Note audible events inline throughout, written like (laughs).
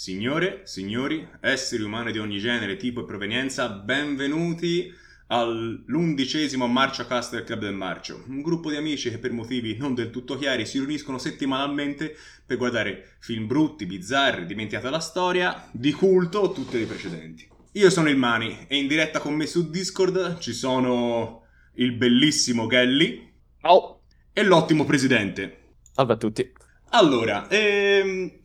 Signore, signori, esseri umani di ogni genere, tipo e provenienza, benvenuti all'undicesimo Marcio Cast del Club del Marcio, un gruppo di amici che per motivi non del tutto chiari si riuniscono settimanalmente per guardare film brutti, bizzarri, dimenticati dalla storia, di culto o tutte le precedenti. Io sono il Mani e in diretta con me su Discord ci sono il bellissimo Gelli Ciao. e l'ottimo presidente. Salve a tutti. Allora, ehm,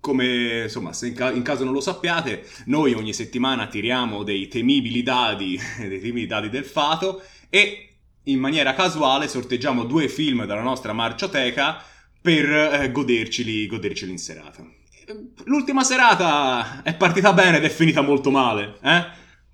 come insomma, se in, ca- in, caso non lo sappiate, noi ogni settimana tiriamo dei temibili dadi, (laughs) dei temibili dadi del fato e in maniera casuale sorteggiamo due film dalla nostra marcioteca per eh, goderceli, goderceli in serata. L'ultima serata è partita bene ed è finita molto male, eh?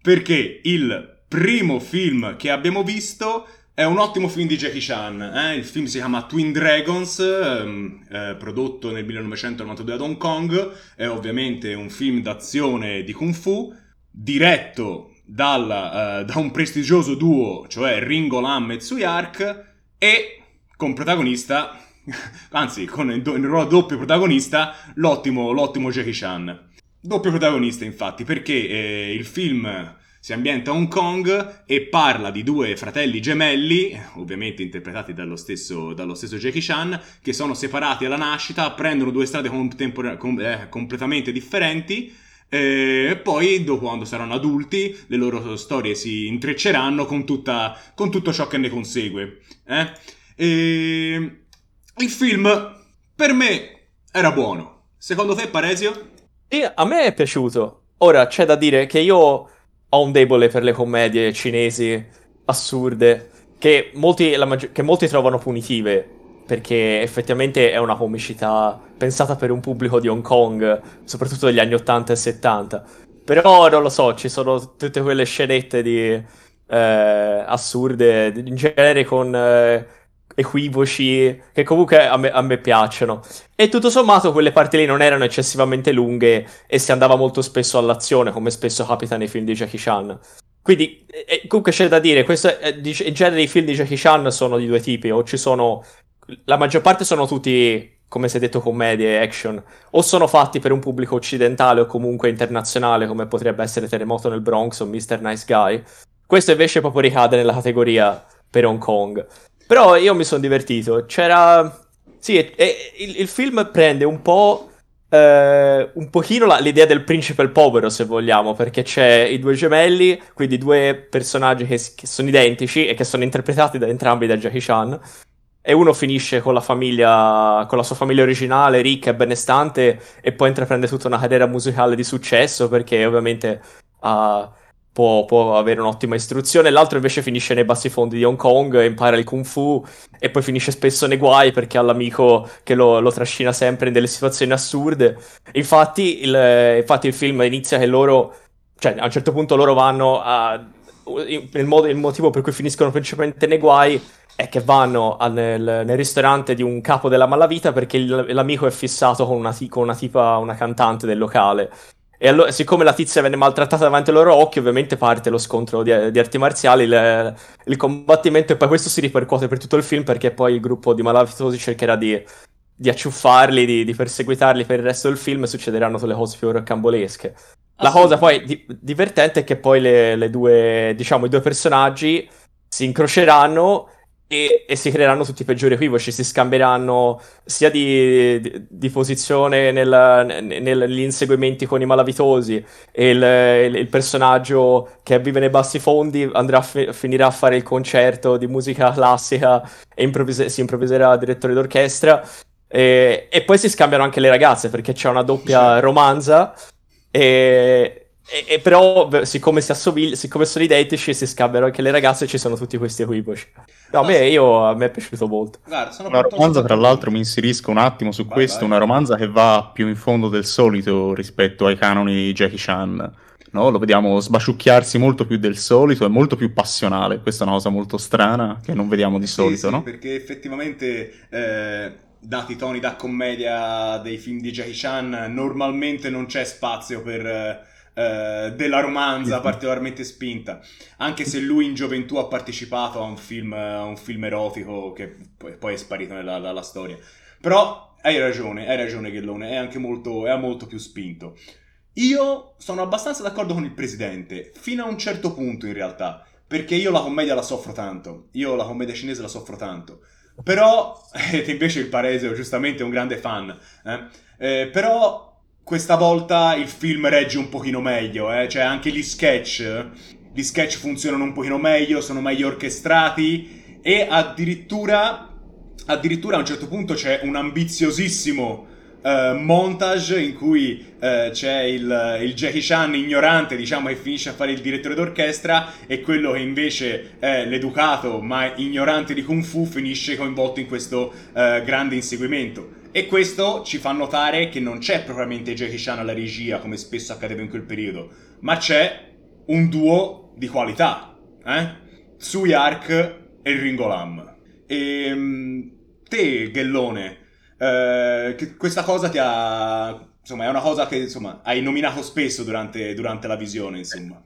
Perché il primo film che abbiamo visto è un ottimo film di Jackie Chan, eh? il film si chiama Twin Dragons, ehm, eh, prodotto nel 1992 ad Hong Kong, è ovviamente un film d'azione di Kung Fu, diretto dal, eh, da un prestigioso duo, cioè Ringo Lam e Tsuyark, e con protagonista, (laughs) anzi con il, il ruolo doppio protagonista, l'ottimo, l'ottimo Jackie Chan. Doppio protagonista infatti, perché eh, il film si ambienta a Hong Kong e parla di due fratelli gemelli, ovviamente interpretati dallo stesso, dallo stesso Jackie Chan, che sono separati alla nascita, prendono due strade com- eh, completamente differenti. E poi, dopo quando saranno adulti, le loro storie si intrecceranno con, tutta, con tutto ciò che ne consegue. Eh? E... Il film, per me, era buono. Secondo te, Paresio? Sì, a me è piaciuto. Ora, c'è da dire che io ho un debole per le commedie cinesi assurde che molti, maggi- che molti trovano punitive perché effettivamente è una comicità pensata per un pubblico di Hong Kong, soprattutto degli anni 80 e 70. Però non lo so, ci sono tutte quelle scenette di eh, assurde, in genere con eh, equivoci che comunque a me, a me, piacciono. E tutto sommato quelle parti lì non erano eccessivamente lunghe e si andava molto spesso all'azione, come spesso capita nei film di Jackie Chan. Quindi, eh, comunque c'è da dire, questo, eh, in genere i film di Jackie Chan sono di due tipi, o ci sono... La maggior parte sono tutti, come si è detto, commedie, action, o sono fatti per un pubblico occidentale o comunque internazionale, come potrebbe essere Terremoto nel Bronx o Mr. Nice Guy. Questo invece proprio ricade nella categoria per Hong Kong. Però io mi sono divertito. C'era. Sì, e, e, il, il, film prende un po'. Eh, un pochino la, l'idea del principe il povero, se vogliamo, perché c'è i due gemelli, quindi due personaggi che, che sono identici e che sono interpretati da entrambi da Jackie Chan. E uno finisce con la famiglia, con la sua famiglia originale, ricca e benestante, e poi intraprende tutta una carriera musicale di successo, perché ovviamente ha. Può, può, avere un'ottima istruzione, l'altro invece finisce nei bassi fondi di Hong Kong, impara il kung fu e poi finisce spesso nei guai perché ha l'amico che lo, lo trascina sempre in delle situazioni assurde. Infatti il, infatti il film inizia che loro, cioè a un certo punto loro vanno a... Il, modo, il motivo per cui finiscono principalmente nei guai è che vanno a, nel, nel, ristorante di un capo della malavita perché il, l'amico è fissato con una, con una tipa, una cantante del locale. E allora, siccome la tizia venne maltrattata davanti ai loro occhi, ovviamente parte lo scontro di, di arti marziali, il, il, combattimento, e poi questo si ripercuote per tutto il film perché poi il gruppo di malavitosi cercherà di, di acciuffarli, di, di, perseguitarli per il resto del film e succederanno le cose più rocambolesche. La cosa poi di, divertente è che poi le, le due, diciamo, i due personaggi si incroceranno e, e, si creeranno tutti i peggiori equivoci, si scambieranno sia di, di, di posizione nel, nel, negli inseguimenti con i malavitosi e il, il, il, personaggio che vive nei bassi fondi andrà a fi, finirà a fare il concerto di musica classica e improvvise, si improvviserà direttore d'orchestra. E, e, poi si scambiano anche le ragazze perché c'è una doppia romanza. E e, però, siccome, si assomiglia, siccome sono identici, si scambiano anche le ragazze e ci sono tutti questi equivoci. No, a me, io, a me è piaciuto molto. Guarda, una romanza, tra l'altro, mi inserisco un attimo su vai, questo. Vai. Una romanza che va più in fondo del solito rispetto ai canoni di Jackie Chan. No? Lo vediamo sbasciucchiarsi molto più del solito, è molto più passionale. Questa è una cosa molto strana che non vediamo di solito, sì, no? Perché effettivamente. Eh dati i toni da commedia dei film di Jackie Chan, normalmente non c'è spazio per, eh, della romanza particolarmente spinta, anche se lui in gioventù ha partecipato a un film, a un film erotico che poi, è sparito nella, nella storia. Però hai ragione, hai ragione Ghellone, è anche molto, è molto più spinto. Io sono abbastanza d'accordo con il presidente, fino a un certo punto in realtà, perché io la commedia la soffro tanto, io la commedia cinese la soffro tanto. Però, (laughs) e invece il Paresio giustamente è un grande fan, eh? Eh, però questa volta il film regge un pochino meglio, eh? cioè anche gli sketch, gli sketch funzionano un pochino meglio, sono meglio orchestrati e addirittura addirittura a un certo punto c'è un ambiziosissimo uh, montage in cui uh, c'è il, il, Jackie Chan ignorante, diciamo, che finisce a fare il direttore d'orchestra e quello che invece è l'educato ma ignorante di Kung Fu finisce coinvolto in questo uh, grande inseguimento. E questo ci fa notare che non c'è propriamente Jackie Chan alla regia, come spesso accadeva in quel periodo, ma c'è un duo di qualità, eh? Sui Ark e Ringo Lam. E ehm, te, Ghellone, eh, questa cosa ti ha... Insomma, è una cosa che insomma, hai nominato spesso durante, durante la visione, insomma.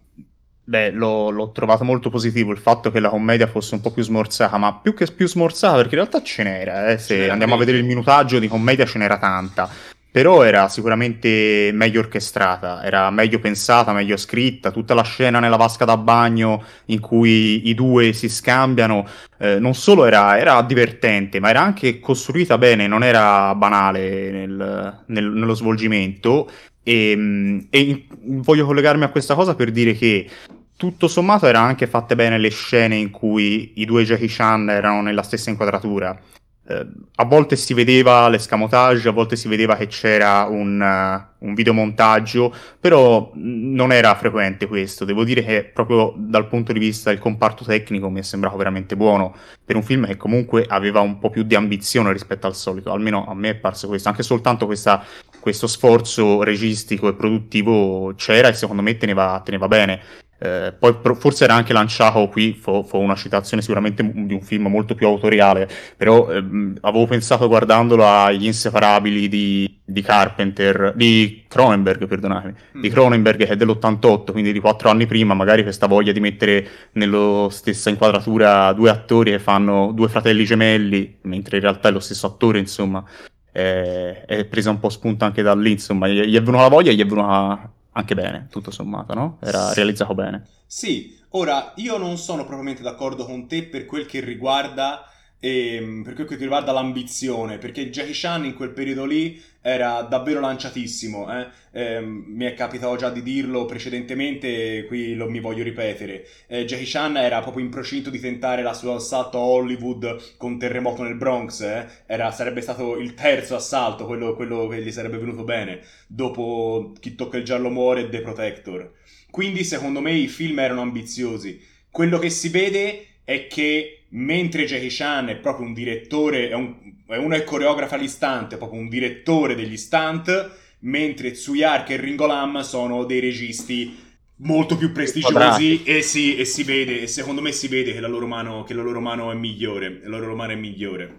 Beh, l'ho, l'ho, trovato molto positivo il fatto che la commedia fosse un po' più smorzata, ma più che più smorzata, perché in realtà ce n'era, eh. se ce andiamo a vedere il minutaggio di commedia ce n'era tanta. Però era sicuramente meglio orchestrata, era meglio pensata, meglio scritta. Tutta la scena nella vasca da bagno in cui i due si scambiano, eh, non solo era, era, divertente, ma era anche costruita bene, non era banale nel, nel, nello svolgimento. E, ehm, e voglio collegarmi a questa cosa per dire che tutto sommato erano anche fatte bene le scene in cui i due Jackie Chan erano nella stessa inquadratura eh, a volte si vedeva l'escamotage, a volte si vedeva che c'era un, uh, un videomontaggio, però non era frequente questo. Devo dire che proprio dal punto di vista del comparto tecnico mi è sembrato veramente buono per un film che comunque aveva un po' più di ambizione rispetto al solito, almeno a me è parso questo. Anche soltanto questa, questo sforzo registico e produttivo c'era e secondo me teneva, teneva bene. Eh, poi forse era anche lanciato qui, fu, fu, una citazione sicuramente di un film molto più autoriale, però ehm, avevo pensato guardandolo agli inseparabili di, di Carpenter, di Cronenberg, perdonatemi, mm. di Cronenberg che è dell'88, quindi di quattro anni prima, magari questa voglia di mettere nella stessa inquadratura due attori che fanno due fratelli gemelli, mentre in realtà è lo stesso attore, insomma, è, è presa un po' spunto anche da lì, insomma, gli, gli è venuta la voglia e gli è venuta anche bene, tutto sommato, no? Era realizzato bene. Sì, ora io non sono propriamente d'accordo con te per quel che riguarda e, ehm, per quel che riguarda l'ambizione, perché Jackie Chan in quel periodo lì era davvero lanciatissimo. Eh? Eh, mi è capitato già di dirlo precedentemente, qui lo mi voglio ripetere. Eh, Jackie Chan era proprio in procinto di tentare la sua assalto a Hollywood con terremoto nel Bronx. Eh. Era, sarebbe stato il terzo assalto, quello, quello, che gli sarebbe venuto bene, dopo Chi tocca il giallo muore e The Protector. Quindi, secondo me, i film erano ambiziosi. Quello che si vede è che mentre Jackie Chan è proprio un direttore, è, un, è uno che coreografa l'istante, è proprio un direttore degli stunt, mentre Tsuyark e Ringo Lam sono dei registi molto più prestigiosi e, sì, e si vede, e secondo me si vede che la loro mano, la loro mano è migliore, la loro mano è migliore.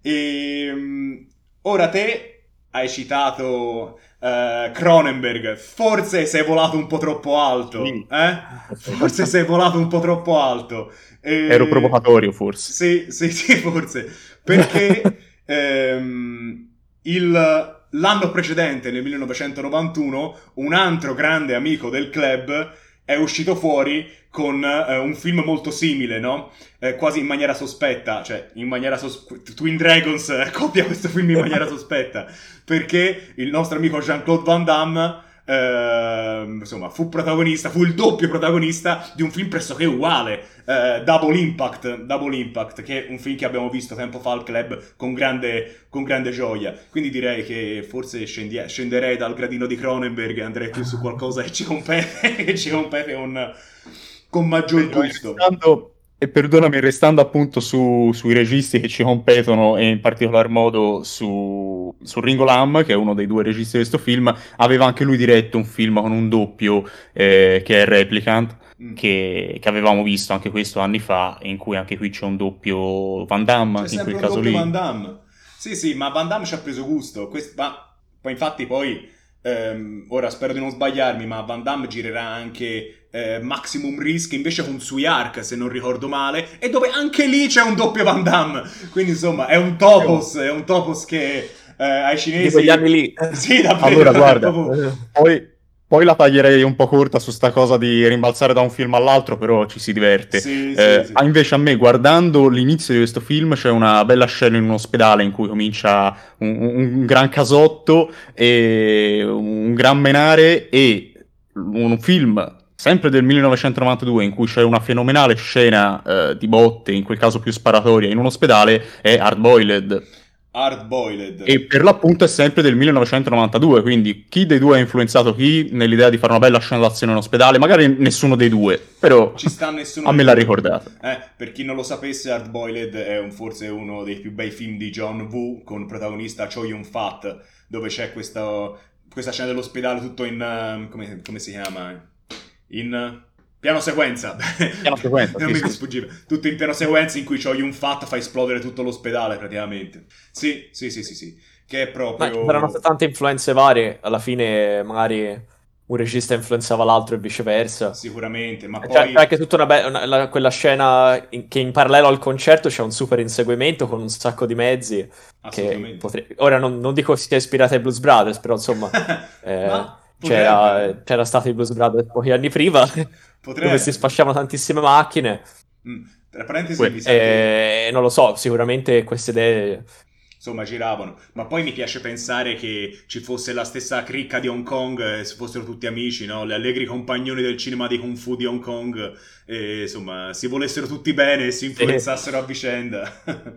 E, ehm, ora te hai citato uh, Cronenberg, forse sei volato un po' troppo alto, sì. eh? Forse sei volato un po' troppo alto. E... Ero provocatorio, forse. Sì, sì, sì, forse. Perché (laughs) ehm, il, l'anno precedente, nel 1991, un altro grande amico del club è uscito fuori con eh, un film molto simile, no? Eh, quasi in maniera sospetta, cioè in maniera sospetta. Twin Dragons eh, (laughs) copia questo film in maniera sospetta, perché il nostro amico Jean-Claude Van Damme Uh, insomma, fu protagonista, fu il doppio protagonista di un film pressoché uguale, uh, Double Impact, Double Impact, che è un film che abbiamo visto tempo fa al club con grande, con grande gioia. Quindi direi che forse scendi- scenderei dal gradino di Cronenberg e andrei più su qualcosa che ci compete, (laughs) che ci compete con, con maggior gusto. Restando, e perdonami, restando appunto su, sui registi che ci competono e in particolar modo su, su, Ringo Lam, che è uno dei due registi di questo film, aveva anche lui diretto un film con un doppio eh, che è Replicant, mm. che, che, avevamo visto anche questo anni fa, in cui anche qui c'è un doppio Van Damme, c'è in quel caso lì. Van Damme. Sì, sì, ma Van Damme ci ha preso gusto. Quest- ma poi infatti poi, ehm, ora spero di non sbagliarmi, ma Van Damme girerà anche eh, Maximum Risk invece con Sui Ark, se non ricordo male, e dove anche lì c'è un doppio Van Damme. Quindi insomma è un topos, è un topos che eh, ai cinesi. Di quegli anni lì. (laughs) Sì, davvero. Allora, guarda, proprio- poi, poi la taglierei un po' corta su sta cosa di rimbalzare da un film all'altro, però ci si diverte. Sì, sì, Eh, sì. ah, invece a me, guardando l'inizio di questo film, c'è una bella scena in un ospedale in cui comincia un, un- un gran casotto e un gran menare e un film sempre del 1992 in cui c'è una fenomenale scena eh, di botte, in quel caso più sparatoria, in un ospedale, è Hard Boiled. Hard boiled. E per l'appunto è sempre del 1992, quindi chi dei due ha influenzato chi nell'idea di fare una bella scena d'azione in ospedale? Magari nessuno dei due, però Ci sta nessuno a me l'ha ricordato. Eh, per chi non lo sapesse, Hard Boiled è un- forse uno dei più bei film di John Woo con protagonista Choi Yun-fat, dove c'è questa, questa scena dell'ospedale tutto in... ehm, come, come si chiama? In piano sequenza. Piano sequenza, (laughs) non sì, mi sì. Tutto in piano sequenza in cui Choi Yun-fat fa esplodere tutto l'ospedale praticamente. Sì, sì, sì, sì, sì. Che è Ma proprio... ci saranno tante influenze varie, alla fine magari un regista influenzava l'altro e viceversa. Sicuramente, ma C'è poi... c'è anche tutta una be- una- la- quella scena in- che in parallelo al concerto c'è un super inseguimento con un sacco di mezzi che Assolutamente. potre- ora non, non dico sia ispirata ai Blues Brothers, però insomma (laughs) eh, Ma c'era, c'era stato i Blues Brothers pochi anni prima (laughs) Potrebbe. dove si sfasciavano tantissime macchine Mm, Tra parentesi, mi sa che... non lo so, sicuramente queste idee insomma giravano. Ma poi mi piace pensare che ci fosse la stessa cricca di Hong Kong, eh, se fossero tutti amici, no? Le allegri compagnoni del cinema di Kung Fu di Hong Kong, e insomma, si volessero tutti bene e si influenzassero a vicenda. (laughs)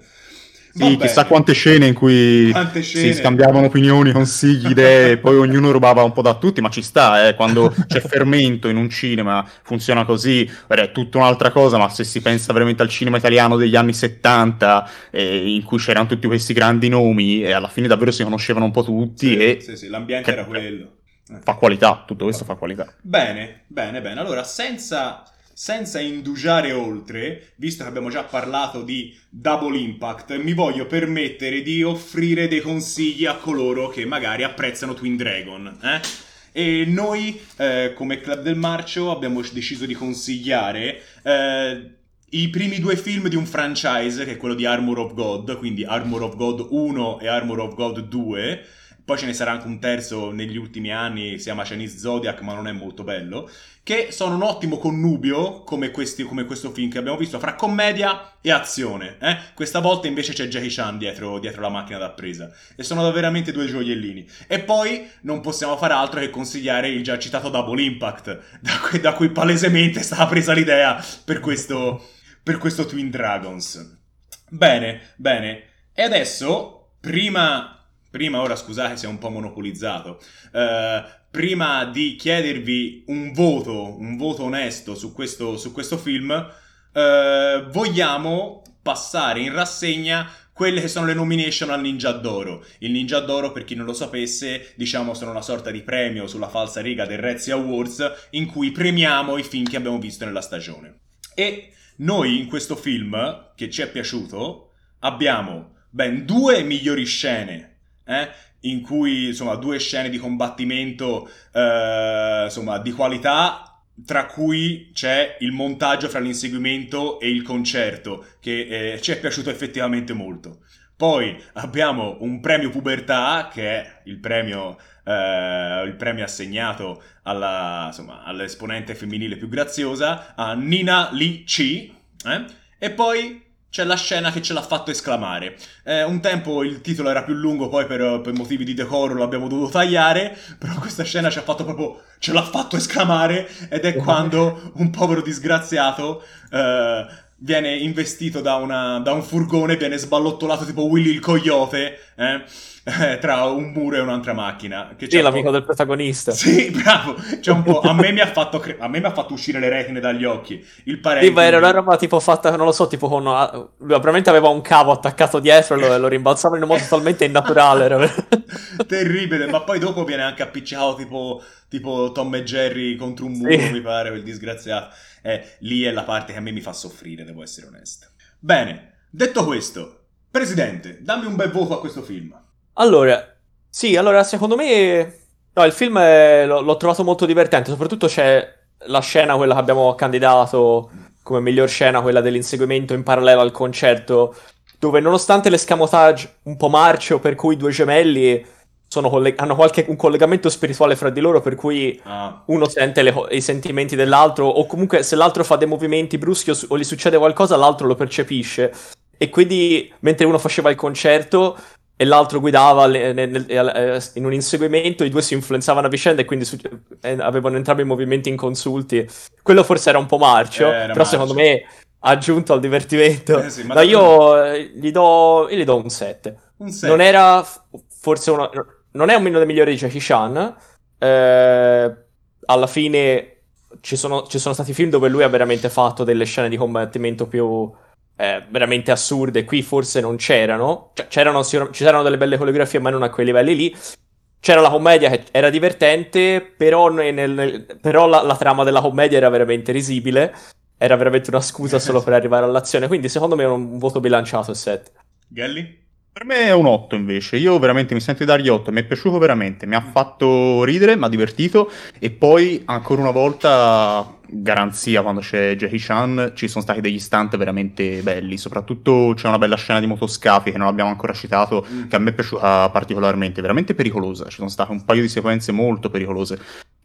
Sì, chissà quante scene in cui scene. si scambiavano opinioni, consigli, idee, (laughs) poi ognuno rubava un po' da tutti, ma ci sta, eh, quando c'è fermento in un cinema funziona così, è tutta un'altra cosa, ma se si pensa veramente al cinema italiano degli anni 70, eh, in cui c'erano tutti questi grandi nomi, e alla fine davvero si conoscevano un po' tutti, Sì, e sì, sì, l'ambiente che- era quello. Fa qualità, tutto questo fa qualità. Bene, bene, bene. Allora, senza, senza indugiare oltre, visto che abbiamo già parlato di Double Impact, mi voglio permettere di offrire dei consigli a coloro che magari apprezzano Twin Dragon. eh? E noi, eh, come Club del Marcio, abbiamo deciso di consigliare eh, i primi due film di un franchise, che è quello di Armor of God, quindi Armor of God 1 e Armor of God 2. Poi ce ne sarà anche un terzo negli ultimi anni, si chiama Chinese Zodiac, ma non è molto bello. Che sono un ottimo connubio, come, questi, come questo film che abbiamo visto, fra commedia e azione. eh? Questa volta invece c'è Jackie Chan dietro, dietro la macchina da presa. E sono veramente due gioiellini. E poi non possiamo fare altro che consigliare il già citato Double Impact, da cui, da cui palesemente è stata presa l'idea per questo, per questo Twin Dragons. Bene, bene. E adesso, prima, prima ora scusate se è un po' monopolizzato, eh, prima di chiedervi un voto, un voto onesto su questo, su questo film, eh, vogliamo passare in rassegna quelle che sono le nomination al Ninja d'Oro. Il Ninja d'Oro, per chi non lo sapesse, diciamo sono una sorta di premio sulla falsa riga del Razzie Awards in cui premiamo i film che abbiamo visto nella stagione. E noi in questo film, che ci è piaciuto, abbiamo ben due migliori scene, eh, in cui insomma due scene di combattimento eh, insomma di qualità tra cui c'è il montaggio fra l'inseguimento e il concerto che eh, ci è piaciuto effettivamente molto poi abbiamo un premio pubertà che è il premio, eh, il premio assegnato alla, insomma, all'esponente femminile più graziosa a Nina Lee Chi eh? e poi c'è la scena che ce l'ha fatto esclamare. Eh, un tempo il titolo era più lungo, poi per, per motivi di decoro l'abbiamo dovuto tagliare, però questa scena ci ha fatto proprio... ce l'ha fatto esclamare ed è quando un povero disgraziato eh, viene investito da, una- da un furgone, viene sballottolato tipo Willy il coyote eh, eh, (laughs) tra un muro e un'altra macchina. Che Sì, l'amico po'- del protagonista. Sì, (laughs) bravo. C'è un po'... A me mi ha fatto, cre- a me mi ha fatto uscire le retine dagli occhi. Il parente... Sì, ma era una roba tipo fatta, non lo so, tipo con... ah, Lui probabilmente aveva un cavo attaccato dietro e lo, lo rimbalzava in un modo totalmente innaturale. era (laughs) Terribile, ma poi dopo viene anche appiccicato tipo, tipo Tom e Jerry contro un muro, Sì. mi pare, quel disgraziato. Eh, lì è la parte che a me mi fa soffrire, devo essere onesto. Bene, detto questo, Presidente, dammi un bel voto a questo film. Allora, sì, allora secondo me... No, il film è- l'ho, l'ho trovato molto divertente, soprattutto c'è la scena, quella che abbiamo candidato come miglior scena, quella dell'inseguimento in parallelo al concerto, dove nonostante l'escamotage un po' marcio per cui due gemelli coll- hanno qualche, un collegamento spirituale fra di loro per cui ah. uno sente le, i sentimenti dell'altro o comunque se l'altro fa dei movimenti bruschi o, o gli succede qualcosa l'altro lo percepisce e quindi mentre uno faceva il concerto e l'altro guidava le, nel, nel, eh, in un inseguimento, i due si influenzavano a vicenda e quindi su, eh, avevano entrambi movimenti inconsulti. Quello forse era un po' marcio, eh, però marcio. secondo me ha aggiunto al divertimento. Eh sì, ma no, io eh, gli, do, io gli do un 7. Un 7. Non era forse uno... Non è un dei migliori di Jackie Chan. Eh, alla fine ci sono, ci sono stati film dove lui ha veramente fatto delle scene di combattimento più eh, veramente assurde. Qui forse non c'erano. Cioè, c'erano, c'erano delle belle coreografie, ma non a quei livelli lì. C'era la commedia che era divertente, però, nel, nel, però la, la, trama della commedia era veramente risibile. Era veramente una scusa solo per arrivare all'azione. Quindi, secondo me, è un voto bilanciato il set. Galli? Per me è un 8 invece, io veramente mi sento di dargli 8, mi è piaciuto veramente, mi ha fatto ridere, mi ha divertito e poi ancora una volta garanzia quando c'è Jackie Chan ci sono stati degli stunt veramente belli, soprattutto c'è una bella scena di motoscafi che non abbiamo ancora citato mm. che a me è piaciuta particolarmente, veramente pericolosa, ci sono state un paio di sequenze molto pericolose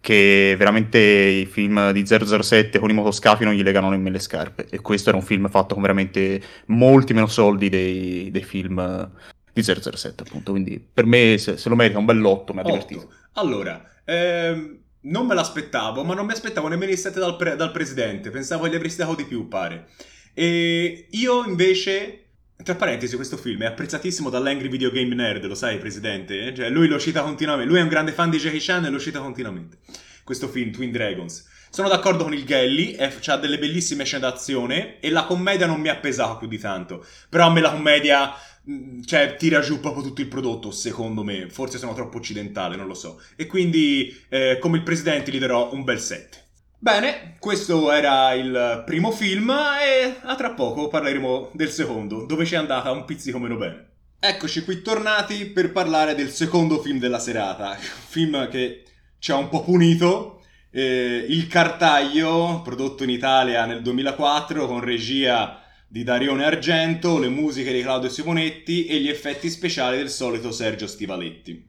che veramente i film di 007 con i motoscafi non gli legano nemmeno le scarpe. E questo era un film fatto con veramente molti meno soldi dei, dei film di 007, appunto. Quindi per me se, se lo merita un bell'otto, mi ha divertito. Allora, ehm, non me l'aspettavo, ma non mi aspettavo nemmeno i 7 dal, pre- dal presidente. Pensavo gli avresti dato di più, pare. E io invece tra parentesi, questo film è apprezzatissimo dall'Angry Video Game Nerd, lo sai, presidente? Cioè, lui lo cita continuamente. Lui è un grande fan di Jackie Chan e lo cita continuamente. Questo film, Twin Dragons. Sono d'accordo con il Gelly, ha delle bellissime scene d'azione e la commedia non mi ha pesato più di tanto. Però a me la commedia, mm, cioè, tira giù proprio tutto il prodotto, secondo me. Forse sono troppo occidentale, non lo so. E quindi, eh, come il presidente, gli darò un bel 7. Bene, questo era il primo film e a tra poco parleremo del secondo, dove ci è andata un pizzico meno bene. Eccoci qui tornati per parlare del secondo film della serata, un (laughs) film che ci ha un po' punito, eh, Il Cartaglio, prodotto in Italia nel 2004 con regia di Darione Argento, le musiche di Claudio Simonetti e gli effetti speciali del solito Sergio Stivaletti.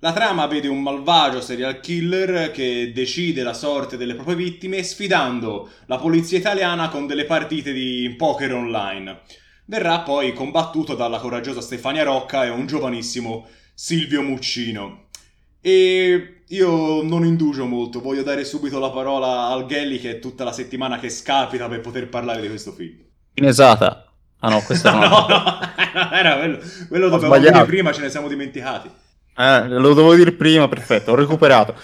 La trama vede un malvagio serial killer che decide la sorte delle proprie vittime sfidando la polizia italiana con delle partite di poker online. Verrà poi combattuto dalla coraggiosa Stefania Rocca e un giovanissimo Silvio Muccino. E io non indugio molto, voglio dare subito la parola al Gelli che è tutta la settimana che scapita per poter parlare di questo film. Inesata. Ah no, questo (laughs) no, no, no, era quello, quello lo dovevamo dire prima, ce ne siamo dimenticati. Eh, lo dovevo dire prima, perfetto, ho recuperato.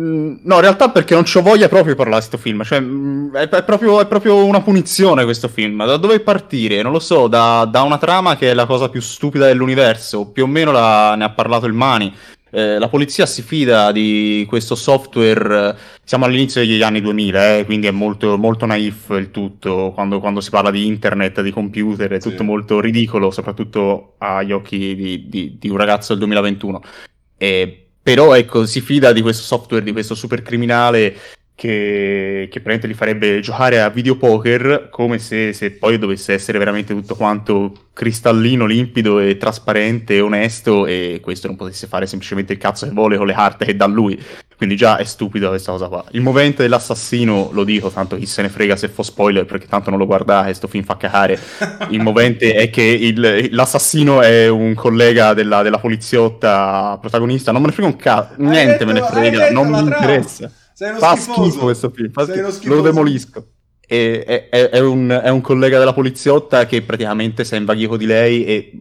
Mm, no, in realtà perché non c'ho voglia proprio di parlare di questo film, cioè mm, è, è, proprio, è, proprio, una punizione questo film. Da dove partire? Non lo so, da, da, una trama che è la cosa più stupida dell'universo, più o meno la, ne ha parlato il Mani. Eh, la polizia si fida di questo software, siamo all'inizio degli anni 2000, eh, quindi è molto, molto naif il tutto, quando, quando, si parla di internet, di computer, è tutto sì. molto ridicolo, soprattutto agli occhi di, di, di un ragazzo del 2021. Eh, però ecco, si fida di questo software, di questo supercriminale che, che praticamente li farebbe giocare a videopoker come se, se, poi dovesse essere veramente tutto quanto cristallino, limpido e trasparente e onesto e questo non potesse fare semplicemente il cazzo che vuole con le carte che dà lui. Quindi già è stupido questa cosa qua. Il movente dell'assassino, lo dico, tanto chi se ne frega se fa spoiler perché tanto non lo guardate, sto film fa cacare. Il movente è che il, l'assassino è un collega della, della poliziotta protagonista, non me ne frega un cazzo, niente detto, me ne frega, non mi interessa. Fa schifo questo film, fa schifo. lo demolisco. E, è, è, è, un, è, un, collega della poliziotta che praticamente si è invaghito di lei e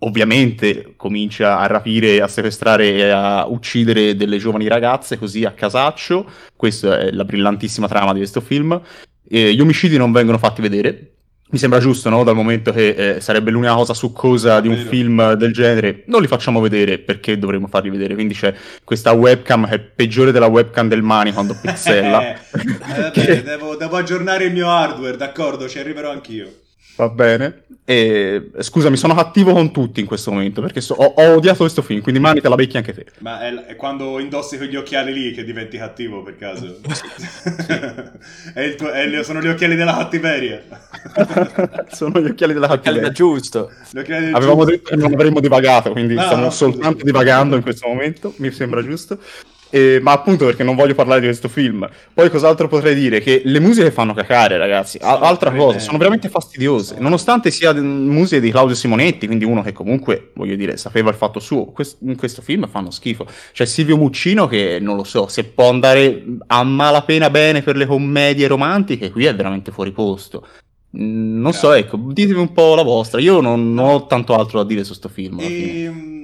ovviamente comincia a rapire, a sequestrare e a uccidere delle giovani ragazze così a casaccio. Questa è la brillantissima trama di questo film. E gli omicidi non vengono fatti vedere, mi sembra giusto, no? Dal momento che eh, sarebbe l'unica cosa succosa di un film del genere, non li facciamo vedere perché dovremmo farli vedere. Quindi c'è questa webcam che è peggiore della webcam del Mani quando (laughs) pixella. eh, vabbè, (laughs) che... devo, devo, aggiornare il mio hardware, d'accordo, ci arriverò anch'io. Va bene. E, scusami, sono cattivo con tutti in questo momento perché so- ho, ho odiato questo film, quindi mani te la becchi anche te. Ma è, è quando indossi quegli occhiali lì che diventi cattivo per caso? (laughs) È il tuo- è- sono gli occhiali della cattiveria. (laughs) sono gli occhiali della cattiveria. giusto. Avevamo giusto. detto che non avremmo divagato, quindi No, stiamo no, soltanto scusa. divagando in questo momento, mi sembra giusto. E- ma appunto perché non voglio parlare di questo film. Poi cos'altro potrei dire? Che le musiche fanno cacare, ragazzi. A- altra cosa, sono veramente fastidiose. Nonostante sia musiche di Claudio Simonetti, quindi uno che comunque, voglio dire, sapeva il fatto suo, quest- in questo film fanno schifo. C'è Silvio Muccino che, non lo so, se può andare a malapena bene per le commedie romantiche, qui è veramente fuori posto. Non so, Bravo. ecco, ditemi un po' la vostra. Io non, non ho tanto altro da dire su sto film. Ehm,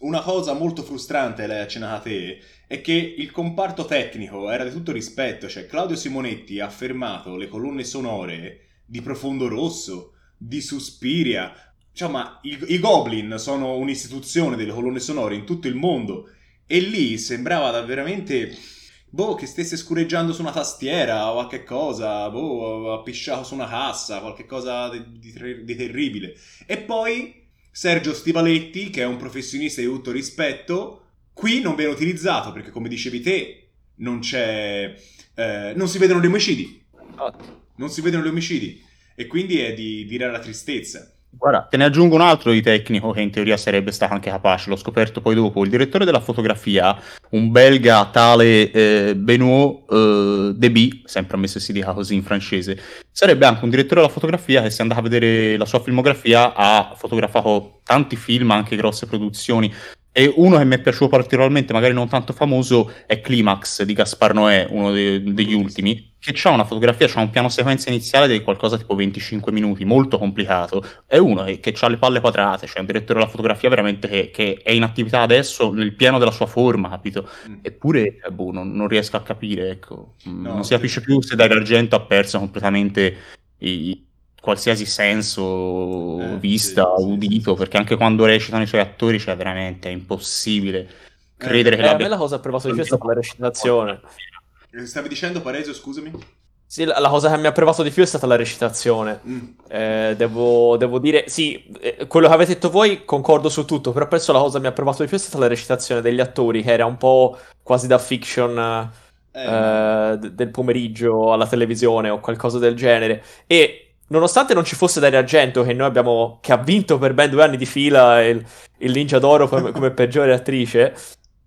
una cosa molto frustrante, l'hai accennata te, è che il comparto tecnico era di tutto rispetto, cioè Claudio Simonetti ha fermato le colonne sonore di Profondo Rosso, di Suspiria, cioè i, Goblin sono un'istituzione delle colonne sonore in tutto il mondo e lì sembrava da veramente... Boh, che stesse scureggiando su una tastiera o qualche cosa, boh, ha pisciato su una cassa, qualche cosa di, di di terribile. E poi Sergio Stivaletti, che è un professionista di tutto rispetto, qui non viene utilizzato perché, come dicevi te, non c'è. eh, non si vedono gli omicidi. Non si vedono gli omicidi. E quindi è di dire la tristezza. Guarda, te ne aggiungo un altro di tecnico che in teoria sarebbe stato anche capace, l'ho scoperto poi dopo. Il direttore della fotografia, un belga tale eh, Benoît eh, Deby, sempre ammesso si dica così in francese, sarebbe anche un direttore della fotografia che se andava a vedere la sua filmografia ha fotografato tanti film, anche grosse produzioni. E uno che mi è piaciuto particolarmente, magari non tanto famoso, è Climax di Gaspar Noè, uno de- degli ultimi, che ha una fotografia, c'ha un piano sequenza iniziale di qualcosa tipo 25 minuti, molto complicato. È uno che, che ha le palle quadrate, cioè un direttore della fotografia veramente che, che è in attività adesso nel pieno della sua forma, capito? Mm. Eppure, boh, non, non riesco a capire, ecco. No, non si capisce più se Dario Argento ha perso completamente i- qualsiasi senso, Eh, vista, sì, udito, sì, sì. perché anche quando recitano i suoi attori, cioè veramente è impossibile credere che Eh, a l'abbia me la cosa che ho provato di più è stata la recitazione. Eh, Stavi dicendo, Pareso, scusami? Sì, la, la cosa che mi ha provato di più è stata la recitazione. Mm. Eh, devo, devo dire, sì, eh, quello che avete detto voi concordo su tutto, però penso la cosa che mi ha provato di più è stata la recitazione degli attori, che era un po' quasi da fiction Eh, eh, d- del pomeriggio alla televisione o qualcosa del genere. E nonostante non ci fosse Dario Argento, che noi abbiamo, che ha vinto per ben due anni di fila il, il Ninja d'Oro come, come (laughs) peggiore attrice,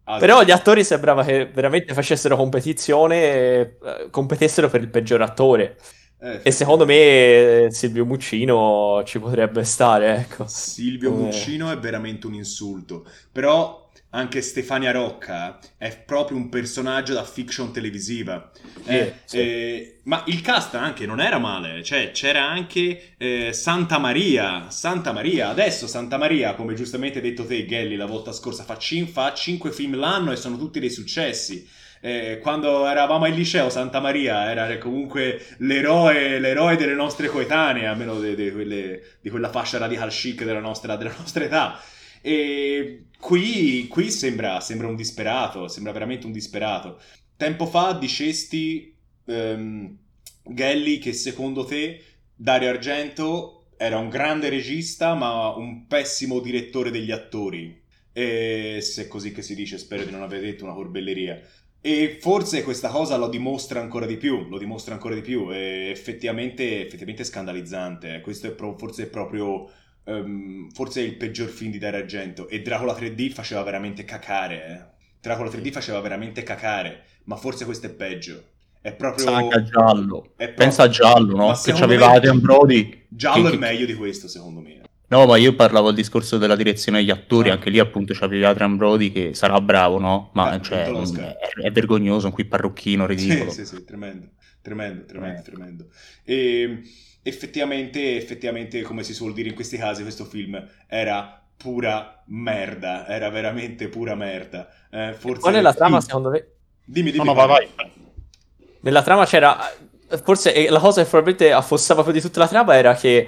ah, però gli attori sembrava che veramente facessero competizione e eh, competessero per il peggior attore. eh, E secondo me eh, Silvio Muccino ci potrebbe stare, ecco. Silvio Come- Muccino è veramente un insulto. Però anche Stefania Rocca è proprio un personaggio da fiction televisiva. Eh, sì. eh, ma il cast anche non era male, cioè c'era anche eh, Santa Maria. Santa Maria, adesso Santa Maria, come giustamente hai detto te, Gelli, la volta scorsa, fa, cin- fa 5 film l'anno e sono tutti dei successi. Eh, quando eravamo al liceo, Santa Maria era comunque l'eroe, l'eroe delle nostre coetanee, almeno de- de quelle- di quella fascia radical chic della nostra, della nostra età. E qui, qui sembra, sembra un disperato, sembra veramente un disperato. Tempo fa dicesti, ehm, Gelli, che secondo te Dario Argento era un grande regista, ma un pessimo direttore degli attori. E se è così che si dice, spero di non aver detto una corbelleria. E forse questa cosa lo dimostra ancora di più, lo dimostra ancora di più, è effettivamente, effettivamente scandalizzante. Questo è pro- forse è proprio, ehm, forse è il peggior film di Dario Argento. E Dracula 3D faceva veramente cacare, eh. Dracula 3D faceva veramente cacare, ma forse questo è peggio. È proprio... Pensa anche a Giallo. è proprio- Pensa a Giallo, no? Che c'aveva me Adrian Brody. Giallo che- è meglio di questo, secondo me. No, ma io parlavo al discorso della direzione degli attori, Ah. anche lì appunto c'avevi Adrian Brody che sarà bravo, no? Ma Ah, cioè, l'Oscar. è, è vergognoso, un qui parrucchino ridicolo. Sì, sì, sì, tremendo, tremendo, tremendo, Eh. tremendo. E effettivamente, effettivamente, come si suol dire in questi casi, questo film era pura merda, era veramente pura merda. Eh, forse... Poi nella trama, secondo me, Dimmi, dimmi. No, no, vai, vai. nella trama c'era... Forse eh, la cosa che probabilmente affossava più di tutta la trama era che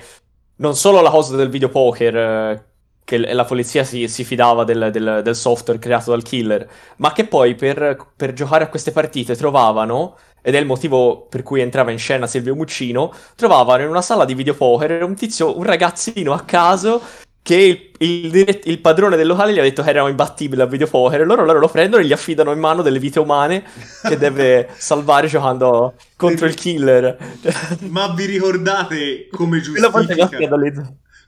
non solo la cosa del videopoker, eh, che la polizia si, si fidava del, del- del software creato dal killer, ma che poi per, per giocare a queste partite trovavano ed è il motivo per cui entrava in scena Silvio Muccino, trovavano in una sala di videopoker un tizio, un ragazzino a caso che il, il, il, padrone del locale gli ha detto che erano imbattibili a videopoker e loro, loro lo prendono e gli affidano in mano delle vite umane che deve (laughs) salvare giocando contro il killer. Ma vi ricordate come (laughs) giustifica,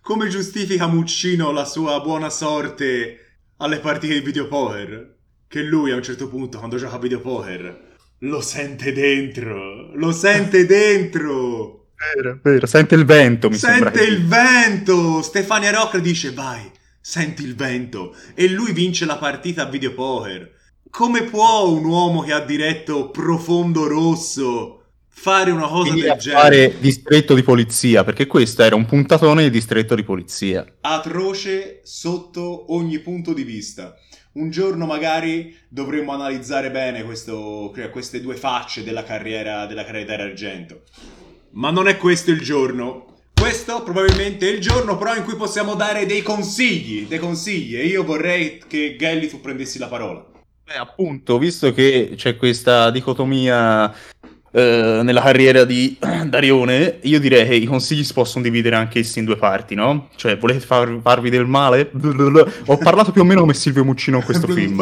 come giustifica Muccino la sua buona sorte alle partite di videopoker? Che lui a un certo punto quando gioca a videopoker lo sente dentro, lo sente dentro. Vero, vero, sente il vento, mi sente sembra. Sente il vento! Stefania Rock dice, vai, senti il vento. E lui vince la partita a videopoker. Come può un uomo che ha diretto Profondo Rosso fare una cosa Quindi del genere? fare distretto di polizia, perché questo era un puntatone di distretto di polizia. Atroce sotto ogni punto di vista. Un giorno magari dovremmo analizzare bene questo, queste due facce della carriera, della carriera d'argento. Ma non è questo il giorno. Questo probabilmente è il giorno però in cui possiamo dare dei consigli, dei consigli e io vorrei che Gelli tu prendessi la parola. Beh, appunto, visto che c'è questa dicotomia eh, nella carriera di (clears throat) Darione, io direi che i consigli si possono dividere anche essi in due parti, no? Cioè, volete far, farvi del male? Ho parlato più o meno come Silvio Muccino in questo film.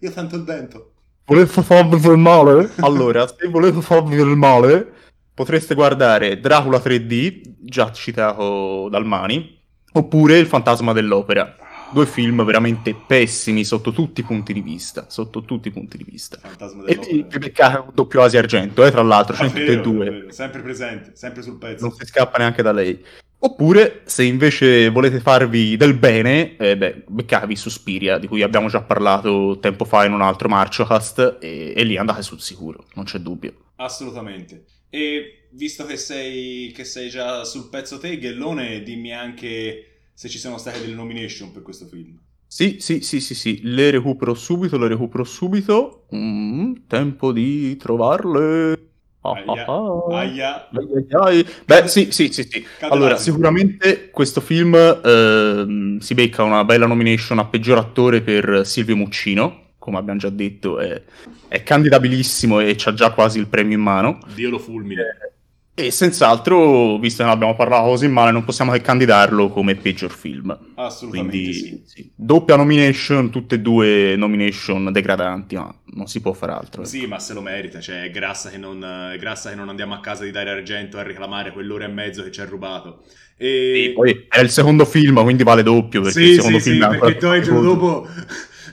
Io sento il vento. Volete farvi del male? (laughs) Allora, se volete farvi del male potreste guardare Dracula 3D, già citato dal Mani, oppure Il fantasma dell'opera. Due film veramente pessimi sotto tutti i punti di vista. Sotto tutti i punti di vista. E ti beccare un doppio Asia Argento, eh, tra l'altro, ah, tutte e due. Sempre presente, sempre sul pezzo. Non si scappa neanche da lei. Oppure, se invece volete farvi del bene, eh, beh, beccavi Suspiria, di cui abbiamo già parlato tempo fa in un altro Marciocast, e, e lì andate sul sicuro, non c'è dubbio. Assolutamente. E visto che sei, che sei già sul pezzo te, Ghellone, dimmi anche se ci sono state delle nomination per questo film. Sì, sì, sì, sì, sì, le recupero subito, le recupero subito. Mm, tempo di trovarle. Ah, aia, ah, aia. Aia, Beh, sì, sì, sì, sì. Allora, sicuramente questo film eh, si becca una bella nomination a peggior attore per Silvio Muccino come abbiamo già detto, è, è candidabilissimo e c'ha già quasi il premio in mano. Dio lo fulmine. E senz'altro, visto che ne abbiamo parlato così male, non possiamo che candidarlo come peggior film. Assolutamente Quindi, sì. sì. Doppia nomination, tutte e due nomination degradanti, ma non si può fare altro. Sì, ecco. ma se lo merita, cioè è grassa che, non, è grassa che non andiamo a casa di Dario Argento a reclamare quell'ora e mezzo che ci ha rubato. E... poi è il secondo film, quindi vale doppio, perché sì, il secondo sì, film sì, perché poi il giorno dopo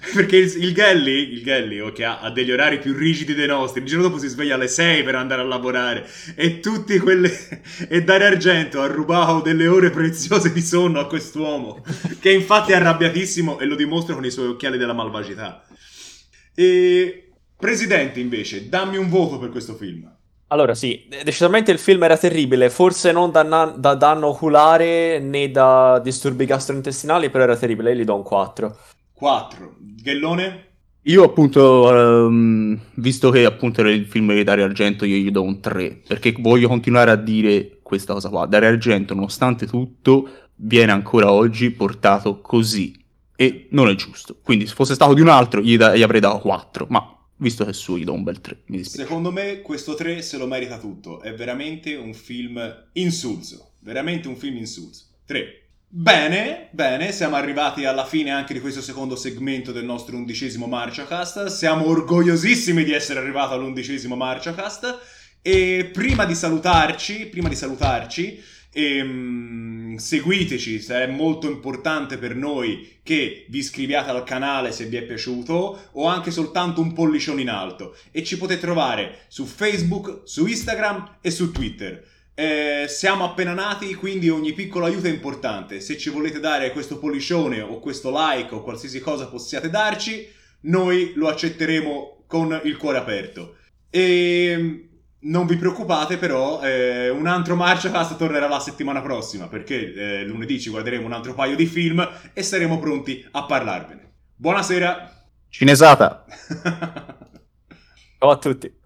(laughs) perché il, Gelli, il Gelli che ha, degli orari più rigidi dei nostri, il giorno dopo si sveglia alle 6 per andare a lavorare e tutti quelle... (laughs) e Dario Argento ha rubato delle ore preziose di sonno a quest'uomo, che infatti è arrabbiatissimo e lo dimostra con i suoi occhiali della malvagità. E... Presidente, invece, dammi un voto per questo film. Allora sì, decisamente il film era terribile, forse non da, na- da danno oculare né da disturbi gastrointestinali, però era terribile, io gli do un 4. 4. Ghellone? Io appunto, um, visto che appunto era il film di Dario Argento, io gli do un 3, perché voglio continuare a dire questa cosa qua. Dario Argento, nonostante tutto, viene ancora oggi portato così, e non è giusto. Quindi se fosse stato di un altro gli, da- gli avrei dato 4, ma visto che è suo gli do un bel 3, mi dispiace. Secondo me questo 3 se lo merita tutto, è veramente un film insulso, veramente un film insulso. 3. Bene, bene, siamo arrivati alla fine anche di questo secondo segmento del nostro undicesimo Marciacast. Siamo orgogliosissimi di essere arrivati all'undicesimo Marciacast. E prima di salutarci, prima di salutarci, ehm, seguiteci, è molto importante per noi che vi iscriviate al canale se vi è piaciuto o anche soltanto un pollicione in alto. E ci potete trovare su Facebook, su Instagram e su Twitter. Eh, siamo appena nati, quindi ogni piccolo aiuto è importante. Se ci volete dare questo pollicione o questo like o qualsiasi cosa possiate darci, noi lo accetteremo con il cuore aperto. E non vi preoccupate però, eh, un altro Marchcast tornerà la settimana prossima perché eh, lunedì ci guarderemo un altro paio di film e saremo pronti a parlarvene. Buonasera! Cinesata! (laughs) Ciao a tutti!